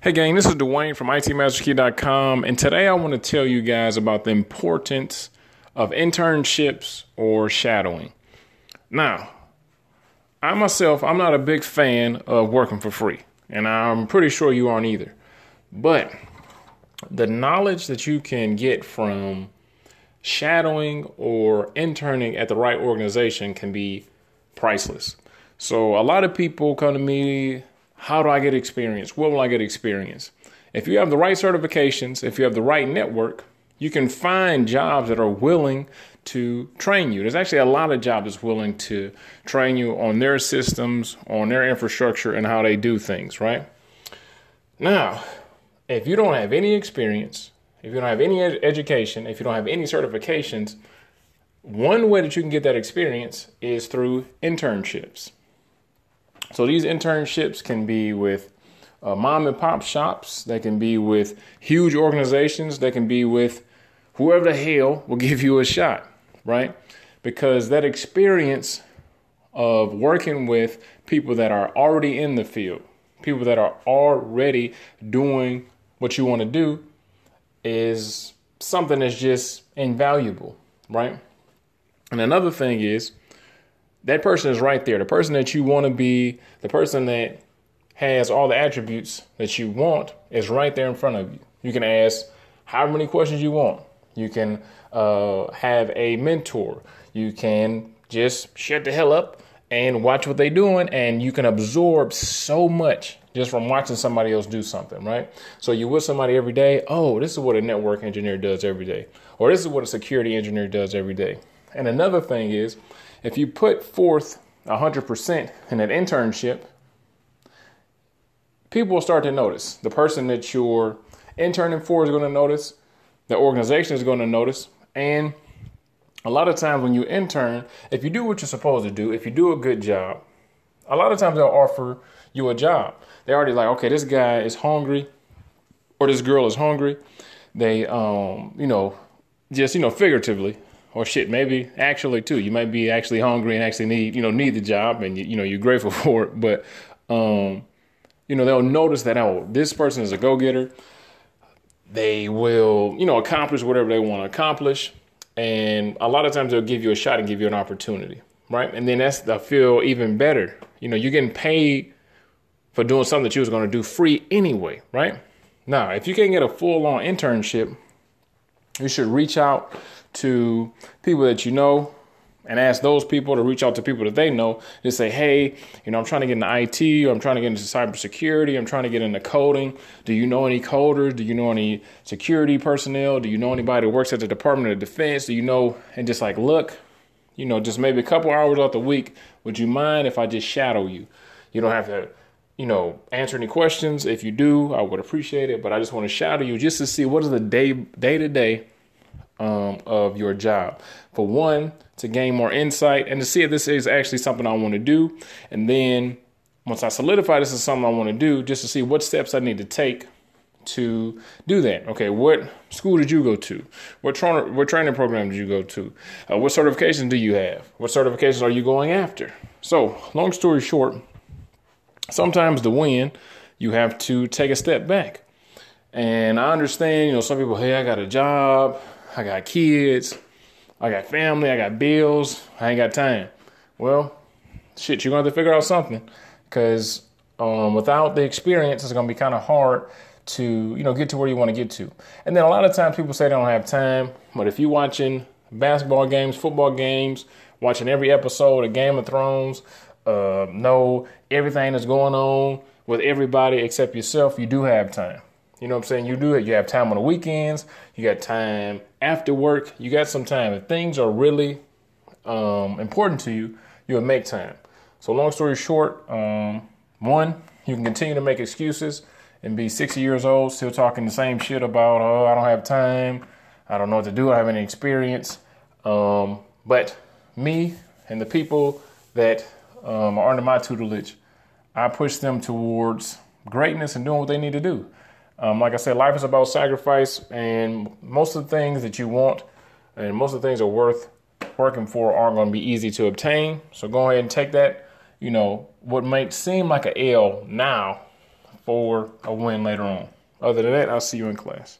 Hey, gang, this is Dwayne from ITMasterKey.com, and today I want to tell you guys about the importance of internships or shadowing. Now, I myself, I'm not a big fan of working for free, and I'm pretty sure you aren't either. But the knowledge that you can get from shadowing or interning at the right organization can be priceless. So, a lot of people come to me how do I get experience? Where will I get experience? If you have the right certifications, if you have the right network, you can find jobs that are willing to train you. There's actually a lot of jobs willing to train you on their systems, on their infrastructure, and how they do things, right? Now, if you don't have any experience, if you don't have any ed- education, if you don't have any certifications, one way that you can get that experience is through internships. So these internships can be with uh, mom and pop shops, they can be with huge organizations, they can be with whoever the hell will give you a shot, right? Because that experience of working with people that are already in the field, people that are already doing what you want to do, is something that's just invaluable, right? And another thing is, that person is right there. The person that you want to be, the person that has all the attributes that you want is right there in front of you. You can ask however many questions you want. You can uh, have a mentor. You can just shut the hell up and watch what they're doing, and you can absorb so much just from watching somebody else do something, right? So you with somebody every day. Oh, this is what a network engineer does every day, or this is what a security engineer does every day. And another thing is, if you put forth 100% in an internship, people will start to notice. The person that you're interning for is going to notice, the organization is going to notice, and a lot of times when you intern, if you do what you're supposed to do, if you do a good job, a lot of times they'll offer you a job. They're already like, okay, this guy is hungry, or this girl is hungry. They, um, you know, just you know, figuratively, or shit, maybe actually too. You might be actually hungry and actually need, you know, need the job and you, you know, you're grateful for it. But, um, you know, they'll notice that, oh, this person is a go getter. They will, you know, accomplish whatever they want to accomplish. And a lot of times they'll give you a shot and give you an opportunity. Right. And then that's, I feel even better. You know, you're getting paid for doing something that you was going to do free anyway. Right. Now, if you can get a full on internship, you should reach out to people that you know and ask those people to reach out to people that they know to say, hey, you know, I'm trying to get into IT or I'm trying to get into cybersecurity. I'm trying to get into coding. Do you know any coders? Do you know any security personnel? Do you know anybody that works at the Department of Defense? Do you know? And just like, look, you know, just maybe a couple hours out the week. Would you mind if I just shadow you? You don't have to, you know, answer any questions. If you do, I would appreciate it. But I just want to shout to you just to see what is the day day to day um, of your job. For one, to gain more insight and to see if this is actually something I want to do. And then once I solidify this is something I want to do, just to see what steps I need to take to do that. Okay, what school did you go to? What, tra- what training program did you go to? Uh, what certifications do you have? What certifications are you going after? So, long story short, sometimes to win, you have to take a step back. And I understand, you know, some people, hey, I got a job, I got kids, I got family, I got bills, I ain't got time. Well, shit, you're gonna have to figure out something because um, without the experience, it's gonna be kind of hard to you know get to where you want to get to. And then a lot of times people say they don't have time, but if you're watching basketball games, football games, watching every episode of Game of Thrones, uh, know everything that's going on with everybody except yourself, you do have time. You know what I'm saying? You do it. You have time on the weekends. You got time after work. You got some time. If things are really um, important to you, you'll make time. So, long story short, um, one, you can continue to make excuses and be 60 years old, still talking the same shit about, oh, I don't have time. I don't know what to do. I don't have any experience. Um, but me and the people that um, under my tutelage, I push them towards greatness and doing what they need to do. Um, like I said, life is about sacrifice, and most of the things that you want and most of the things are worth working for aren't going to be easy to obtain. So go ahead and take that. You know, what might seem like an L now for a win later on. Other than that, I'll see you in class.